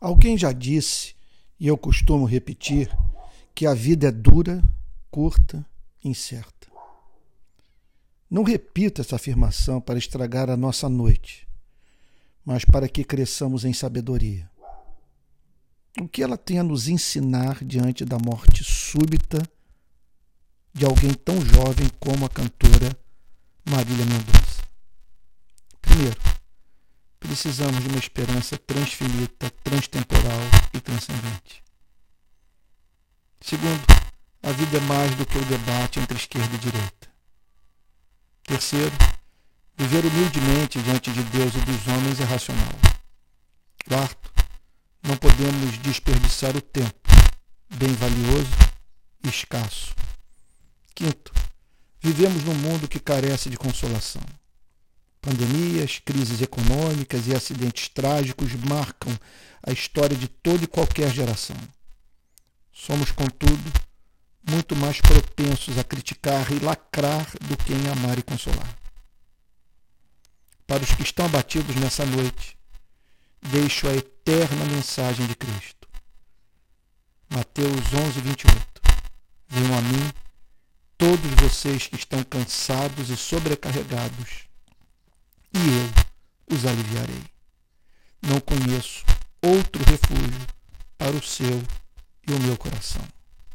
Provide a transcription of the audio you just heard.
Alguém já disse, e eu costumo repetir, que a vida é dura, curta, incerta. Não repito essa afirmação para estragar a nossa noite, mas para que cresçamos em sabedoria. O que ela tem a nos ensinar diante da morte súbita de alguém tão jovem como a cantora Marília Mendonça? Precisamos de uma esperança transfinita, transtemporal e transcendente. Segundo, a vida é mais do que o debate entre esquerda e direita. Terceiro, viver humildemente diante de Deus e dos homens é racional. Quarto, não podemos desperdiçar o tempo, bem valioso e escasso. Quinto, vivemos num mundo que carece de consolação. Pandemias, crises econômicas e acidentes trágicos marcam a história de toda e qualquer geração. Somos, contudo, muito mais propensos a criticar e lacrar do que em amar e consolar. Para os que estão abatidos nessa noite, deixo a eterna mensagem de Cristo. Mateus 11, 28. Venham a mim todos vocês que estão cansados e sobrecarregados os aliviarei. Não conheço outro refúgio para o seu e o meu coração.